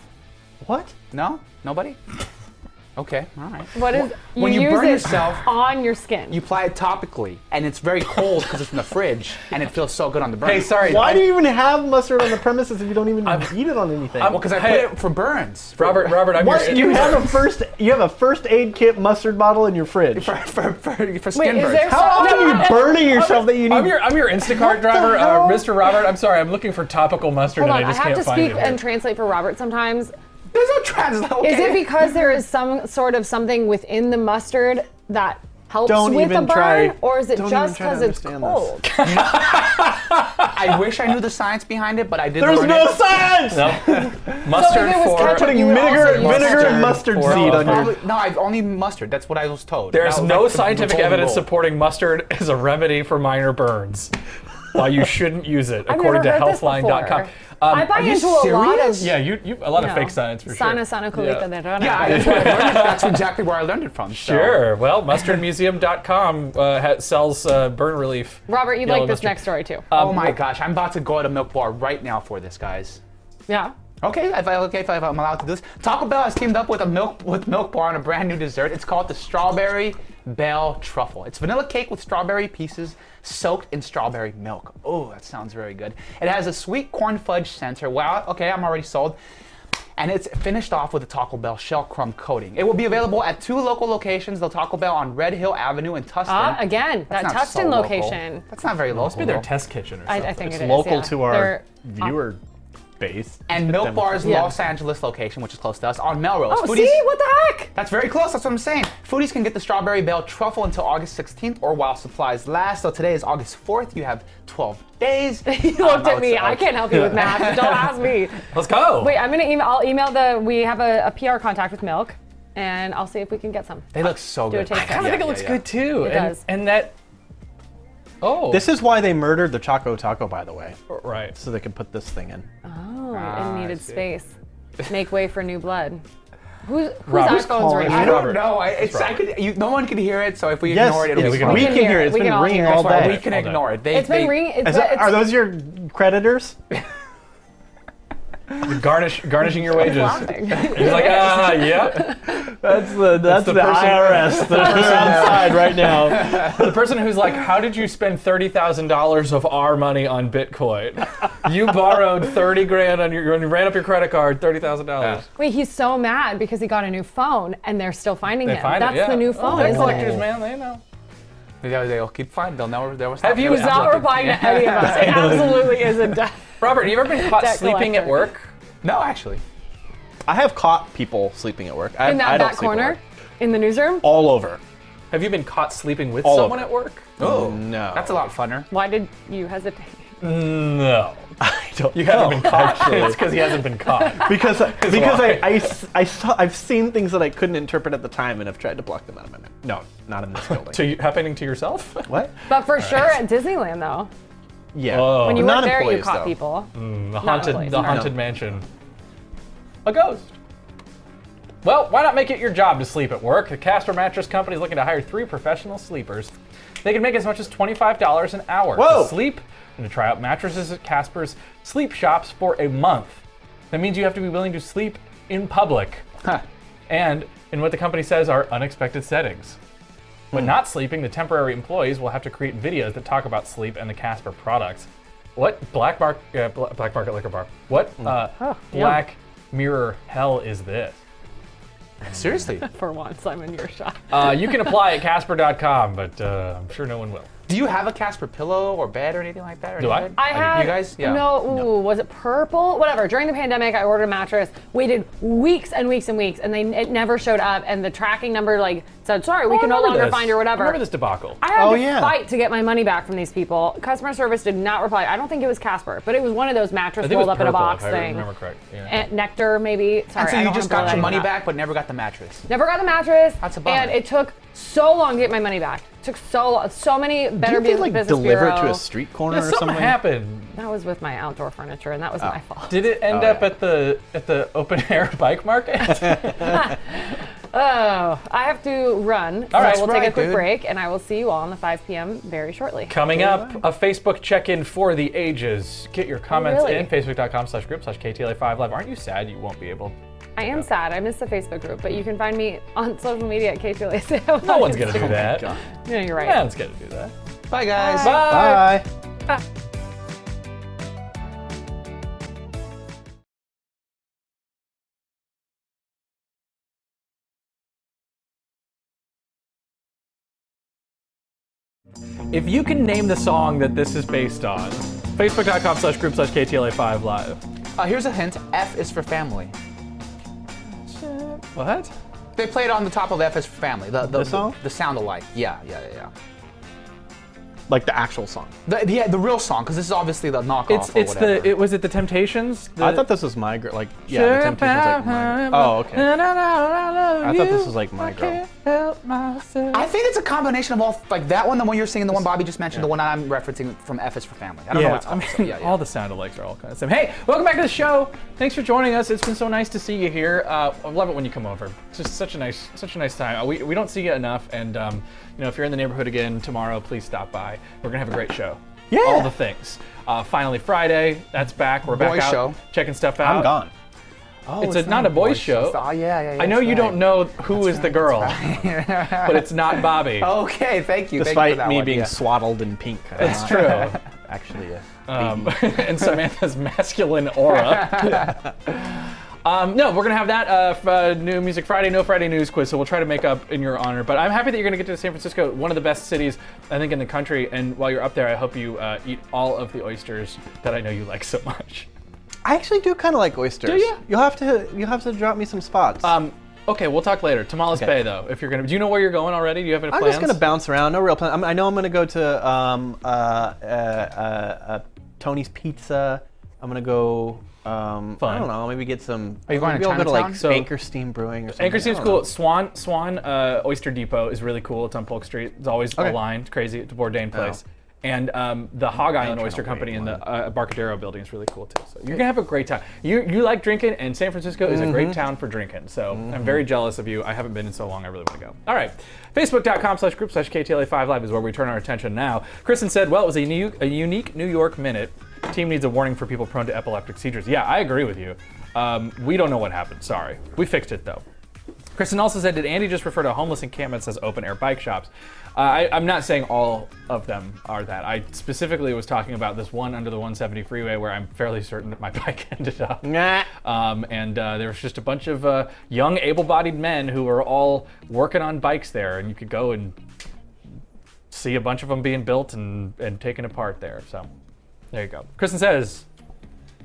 What? No, nobody. Okay, all right. What is When you use burn it yourself- on your skin? You apply it topically, and it's very cold because it's in the fridge, and it feels so good on the burn. Hey, sorry. Why I- do you even have mustard on the premises if you don't even eat it on anything? I'm- Well, because I Hey. put it for burns. Robert, Robert, I'm what? your. You have a first you have a first aid kit mustard bottle in your fridge. For, for, for, for skin is burns. there How often are you burning yourself that you need? I'm your, I'm your Instacart driver, uh. Mr. Robert. I'm sorry, I'm looking for topical mustard Hold on, and I I just have can't to speak and translate for Robert sometimes. There's no translate. Okay. Is it because there is some sort of something within the mustard that helps Don't with even the burn, try- or is it just even try to because it's cold? I wish I knew the science behind it, but I did not. There's learn no it. science. No. mustard if it was for. ketchup, Putting vinegar, vinegar and mustard mustard for- seed on your. No, I've only mustard. That's what I was told. There's That was no like the- the scientific evidence rule. supporting mustard as a remedy for minor burns. Why you shouldn't use it, I've according never to heard this Healthline.com. before. Um, I buy are you into a lot of serious? yeah, you, you a lot of fake science for Sana sure. sana colita Yeah. de rana. Yeah, that's, where I learned it. that's exactly where I learned it from. so- Sure. Well, mustardmuseum.com uh, ha- sells uh, burn relief. Robert, you'd Yellow like this mustard. next story too. Oh my gosh, I'm about to go to Milk Bar right now for this, guys. yeah. Okay, if I, okay, if, I, if I'm allowed to do this. Taco Bell has teamed up with a milk with Milk Bar on a brand new dessert. It's called the Strawberry Bell Truffle. It's vanilla cake with strawberry pieces soaked in strawberry milk. Oh, that sounds very good. It has a sweet corn fudge center. Wow, okay, I'm already sold. And it's finished off with a Taco Bell shell crumb coating. It will be available at two local locations: the Taco Bell on Red Hill Avenue in Tustin. Ah, again, That's that not so Tustin local. location. That's not very local. Maybe their test kitchen or I, something. I think It's it is, local yeah. to our They're- viewer base. And Milk Bar's Yeah. Los Angeles location, which is close to us, on Melrose. Oh, Foodies- see what the heck? That's very close. That's what I'm saying. Foodies can get the Strawberry Bell Truffle until August 16th or while supplies last. So today is August 4th. You have 12 days. You looked um, at me. I can't help you with math. Don't ask me. Let's go. Wait, I'm gonna email. I'll email the. We have a, a PR contact with Milk, and I'll see if we can get some. They look so Do a good. I kind of Yeah, think it looks good too. It and, does. And that. Oh. This is why they murdered the Choco Taco, by the way, right. so they could put this thing in. Oh, Ah, it needed space. Make way for new blood. Who's, whose Robert's iPhone's calling. ringing? I don't know. I, it's, I could, you, no one can hear it, so if we Yes, ignore it, it'll yes, be we fine. can, can hear hear it. it. It's We been can all ringing all day. we can All day. ignore it. They, It's been they- ringing. It's, that- it's, are those your creditors? Garnish, garnishing your wages. He's like, ah, yeah. That's the that's the the, person- IRS that's outside right now. The person who's like, how did you spend thirty thousand dollars of our money on Bitcoin? You borrowed thirty grand on your, you ran up your credit card, thirty thousand dollars. Wait, he's so mad because he got a new phone, and they're still finding They him. find That's it, yeah. the new Oh, phone, they're isn't collectors, it? man. They know. They, they'll keep fine. They'll never. They'll stop. Have you- He's not like- replying to any of us. It absolutely is a death. Robert, you ever been caught Debt sleeping at work? No, actually. I have caught people sleeping at work. I, In I that don't back corner, in the newsroom. all over. Have you been caught sleeping with All someone over. at work? Oh, oh. no. That's a lot funner. Why did you hesitate? No. I don't. You haven't been caught. actually. It's because he hasn't been caught. because because I, why. I, s- I saw, I've seen things that I couldn't interpret at the time and I've tried to block them out of my mind. No, not in this building. to you, happening to yourself? what? But for sure at Disneyland, though, Yeah. Oh. when you Not were there, you caught though. people. Mm, the haunted, employees, the no. haunted mansion. A ghost. Well, why not make it your job to sleep at work? The Casper Mattress Company is looking to hire three professional sleepers. They can make as much as $25 an hour Whoa. to sleep and to try out mattresses at Casper's sleep shops for a month. That means you have to be willing to sleep in public Huh. and in what the company says are unexpected settings. When not sleeping, the temporary employees will have to create videos that talk about sleep and the Casper products. What black, mar- uh, black market liquor bar? What uh, yum. black mirror hell is this? Seriously. For once, I'm in your shop. Uh, you can apply at Casper.com, but uh, I'm sure no one will. Do you have a Casper pillow or bed or anything like that? Or Do I? anything? I had You guys? Yeah. no, ooh, was it purple? Whatever. During the pandemic, I ordered a mattress, waited weeks and weeks and weeks, and they it never showed up. And the tracking number like said, "Sorry, we Oh, I can no longer this. find your I whatever." I remember this debacle. I had Oh, to yeah. fight to get my money back from these people. Customer service did not reply. I don't think it was Casper, but it was one of those mattress I think it was rolled up in a box if I thing. remember correct. Yeah. And Nectar, maybe. Sorry, And so I you don't just got your money back, but never got the mattress. Never got the mattress. That's a bummer. And it took so long to get my money back. took so long. So many Did better you think, Bu- like business deliver it to a street corner Yeah, or something something? happened. That was with my outdoor furniture, and that was oh. my fault. Did it end Oh, up yeah. at the at the open air bike market? Oh, I have to run. so right, we'll take a right, quick dude. break, and I will see you all on the 5 p.m. very shortly. Coming up, a Facebook check-in for the ages. Get your comments really? in facebook.com slash group slash KTLA5 live. Aren't you sad you won't be able? I am sad. I missed the Facebook group, but you can find me on social media at KTLA. No one's gonna do that. God. No, you're right. No one's gonna do that. Bye, guys. Bye. Bye. If you can name the song that this is based on, facebook.com slash group slash KTLA5 live. Uh, here's a hint. F is for family. What? They played on the top of F is family. The, the, This song? The, sound alike. Yeah, yeah, yeah, yeah. Like the actual song. The, the, the real song, because this is obviously the knockoff It's or it's whatever. the it was it the Temptations? The, I thought this was my girl. Like, yeah, the Temptations like my. Oh, okay. I I thought this was like my girl. I think it's a combination of all, like that one, the one you're singing, the one Bobby just mentioned, the one I'm referencing from F is for family. I don't know Yeah, what it's I mean, so yeah, yeah. all the sound alikes are all kind of the same. Hey, welcome back to the show. Thanks for joining us. It's been so nice to see you here. Uh, I love it when you come over. It's just such a nice, such a nice time. Uh, We, we don't see you enough, and um, you know, if you're in the neighborhood again tomorrow, please stop by. We're gonna have a great show. Yeah. All the things. Uh, finally Friday, that's back. We're back Boys out show. checking stuff out. I'm gone. Oh, It's, a, not a boys show. Oh, yeah, yeah, yeah. I know that's you don't right. know who is the girl, but it's not Bobby. Okay, thank you. thank you for Despite that me one, being yeah. swaddled in pink. It's Uh, true. Actually, yeah. um, and Samantha's masculine aura. um, no, we're gonna have that uh, f- uh, new Music Friday, No Friday News quiz. So we'll try to make up in your honor. But I'm happy that you're gonna get to San Francisco, one of the best cities I think in the country. And while you're up there, I hope you uh, eat all of the oysters that I know you like so much. I actually do kind of like oysters. Do ya? You'll have to. you'll have to drop me some spots. Um, okay, we'll talk later. Tomales Okay. Bay, though. If you're gonna, do you know where you're going already? Do you have any plans? I'm just gonna bounce around. No real plan. I'm, I know I'm gonna go to um, uh, uh, uh, uh, Tony's Pizza. I'm gonna go. Um, I don't know. Maybe get some. Are you going to I'll go to like Chinatown? So- Anchor Steam Brewing or something. Anchor I seems cool. know. Swan Swan uh, Oyster Depot is really cool. It's on Polk Street. It's always Okay. aligned, crazy. It's a Bourdain place. And um, the Hog Island Oyster Company in the uh, Embarcadero building is really cool too. So you're gonna have a great time. You you like drinking, and San Francisco is a great Mm-hmm. town for drinking. So I'm very jealous of you. I haven't been in so long. I really want to go. All right, Facebook.com slash group slash KTLA5 Live is where we turn our attention now. Kristen said, "Well, it was a, new, a unique New York minute. Team needs a warning for people prone to epileptic seizures." Yeah, I agree with you. Um, we don't know what happened. Sorry, we fixed it though. Kristen also said, did Andy just refer to homeless encampments as open air bike shops? Uh, I, I'm not saying all of them are that. I specifically was talking about this one under the 170 freeway where I'm fairly certain that my bike ended up. Nah. Um, and uh, there was just a bunch of uh, young, able bodied men who were all working on bikes there, and you could go and see a bunch of them being built and, and taken apart there. So there you go. Kristen says,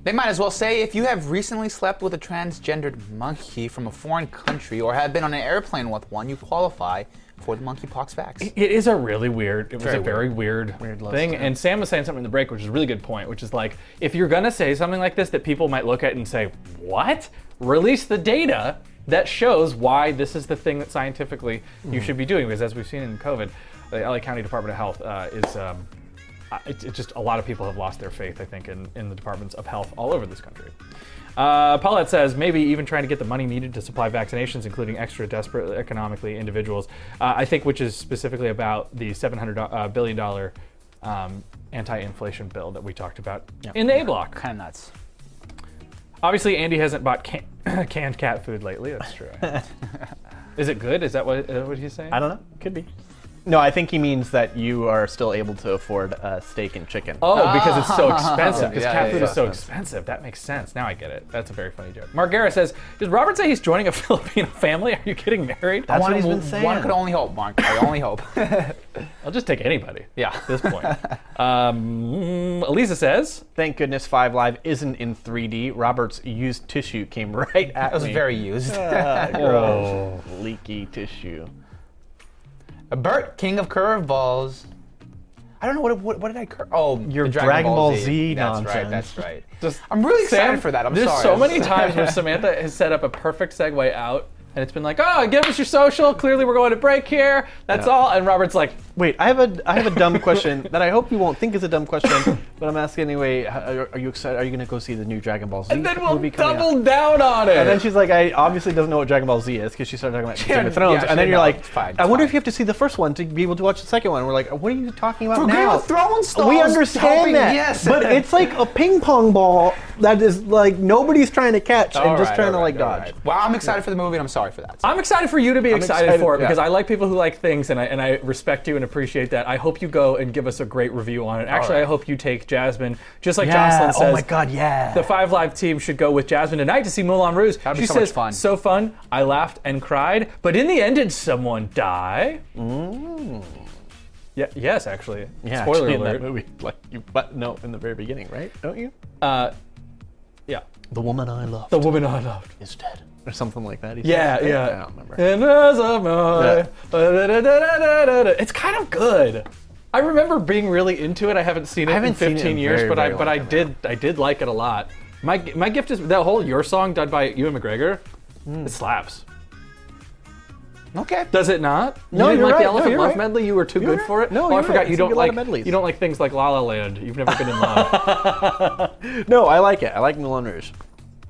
They might as well say if you have recently slept with a transgendered monkey from a foreign country or have been on an airplane with one, you qualify for the monkeypox vax. It is a really weird. It was a very weird, weird thing. yeah. And Sam was saying something in the break, which is a really good point. Which is like, if you're gonna say something like this that people might look at and say, "What?" Release the data that shows why this is the thing that scientifically you should be doing. Because as we've seen in COVID, the LA County Department of Health uh, is. Um, uh, it's it's just a lot of people have lost their faith, I think, in, in the departments of health all over this country. Uh, Paulette says maybe even trying to get the money needed to supply vaccinations, including extra desperate economically individuals. Uh, I think which is specifically about the 700 uh, billion dollar um, anti-inflation bill that we talked about in the A block. Kind of nuts. Obviously, Andy hasn't bought can- canned cat food lately. That's true. is it good? Is that what, uh, what he's saying? I don't know. Could be. No, I think he means that you are still able to afford uh, steak and chicken. Oh, because it's so expensive. Because Yeah, cat yeah, food yeah. is so expensive. That makes sense. Now I get it. That's a very funny joke. Mark Guerra says, "Does Robert say he's joining a Filipino family? Are you getting married?" That's one, what he's been saying. One could only hope, Mark. I only hope. I'll just take anybody. Yeah. At this point. um, Elisa says, Thank goodness Five Live isn't in 3D. Robert's used tissue came right at That was me. very used. Ah, gross. Leaky tissue. Bert, King of Curveballs. I don't know what what, what did I cur- oh Your the Dragon Ball Z That's right. nonsense. That's right. Just I'm really excited Sam, for that. I'm there's sorry. so many times where Samantha has set up a perfect segue out, and it's been like, "Oh, give us your social. Clearly, we're going to break here. That's Yeah. all." And Robert's like, Wait, I have a I have a dumb question that I hope you won't think is a dumb question, but I'm asking anyway. Are, are you excited? Are you going to go see the new Dragon Ball Z and then we'll movie coming out? double down on it. And then she's like, I obviously doesn't know what Dragon Ball Z is because she started talking about Game of Thrones. yeah, and then didn't you're know. like, It's fine, I it's wonder fine. if you have to see the first one to be able to watch the second one. We're like, what are you talking about For now? Game of Thrones we stalls understand helping- that, yes. but it's like a ping pong ball that is like nobody's trying to catch and All just right, trying to all like dodge. right. Well, I'm excited for the movie, and I'm sorry for that. I'm excited for you to be excited, excited, for it yeah. because I like people who like things and I, and I respect you and appreciate that. I hope you go and give us a great review on it. Actually, right. I hope you take Jasmine, just like Yeah. Jocelyn says. oh my God, yeah. The Five Live team should go with Jasmine tonight to see Moulin Rouge. That'd be she so says, fun. so fun. I laughed and cried, but in the end, did someone die? Yeah, yes, actually. Mm. yeah, Spoiler actually, in alert. that movie, like you, but no, in the very beginning, right? Don't you? Uh, yeah. The woman I loved The woman I loved. is dead, or something like that. he Yeah, said. yeah. I don't remember. And as of my- It's kind of good. I remember being really into it. I haven't seen it I haven't in seen it 15 in years, very, but I but I did I did like it a lot. My my gift is that whole your song done by Ewan McGregor. Hmm. It slaps. Okay. Does it not? No, you didn't you're like right. the No, Elephant you're Love right. medley. You were too You're good right. for it. No, oh, I forgot you It's don't like you don't like things like La La Land. You've never been in love. No, I like it. I like Moulin Rouge.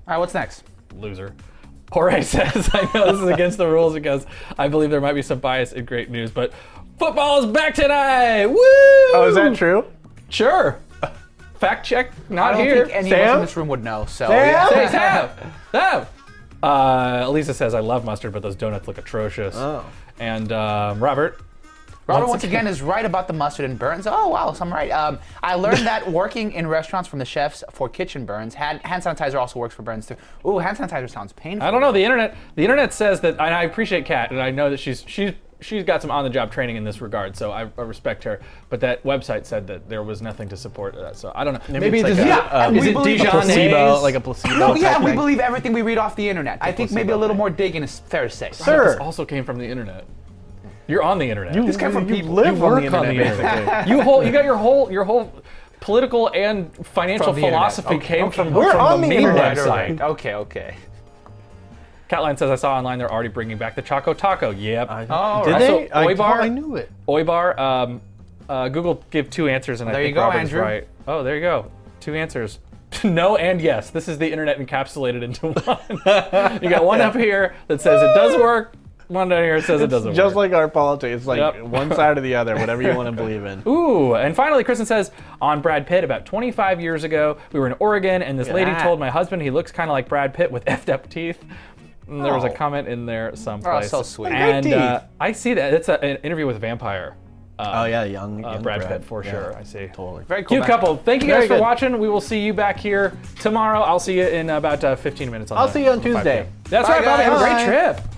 All right. What's next? Loser. Jorge says, I know this is against the rules because I believe there might be some bias in great news, but football is back tonight! Woo! Oh, is that true? Sure. Fact check, not I don't here. think any of us Sam? in this room would know. So Sam? yeah. Hey, Sam! Sam! Uh, Elisa says, I love mustard, but those donuts look atrocious. Oh. And um, Robert, Robert Once once again is right about the mustard and burns. Oh wow, so I'm right. Um, I learned that working in restaurants from the chefs for kitchen burns, hand, hand sanitizer also works for burns too. Ooh, hand sanitizer sounds painful. I don't know. The internet, the internet says that, and I appreciate Kat, and I know that she's she's she's got some on-the-job training in this regard, so I, I respect her. But that website said that there was nothing to support that, so I don't know. Maybe, it's it's like a- Yeah, is we it believe- Dijon placebo, like a placebo. No, yeah, type we believe everything we read off the internet. I think maybe a little thing. more digging is fair to say. Sir. This also came from the internet. You're on the internet. You, came from you people. live You on work the on the internet, internet. you whole you got your whole your whole political and financial From philosophy Okay, came okay. from, We're from on the the internet. website. Right, Okay, okay. Catline says I saw online they're already bringing back the Choco Taco. Yep. Oh, Did right. they? So, I, Oibar- I knew it. Oibar, um, uh, Google give two answers, and I There think you go, Robert's Andrew. right. Oh, there you go. Two answers. no and yes. This is the internet encapsulated into one. you got one up here that says it does work. One down here says it doesn't Just work. like our politics, it's like Yep. one side or the other, whatever you want to believe in. Ooh, and finally, Kristen says on Brad Pitt about 25 years ago, we were in Oregon, and this at lady told my husband he looks kind of like Brad Pitt with effed up teeth. And there was a Oh. comment in there someplace. Oh, so sweet. And Great uh, teeth. I see that. It's a, an interview with a vampire. Um, Oh yeah, young, uh, young Brad, Pitt for Yeah, sure. I see. Totally. Very cool. Cute man. couple. Thank you guys Very for good. watching. We will see you back here tomorrow. I'll see you in about uh, 15 minutes. On I'll the- see you on 5 Tuesday. That's Bye, right, Bobby. Have a great trip.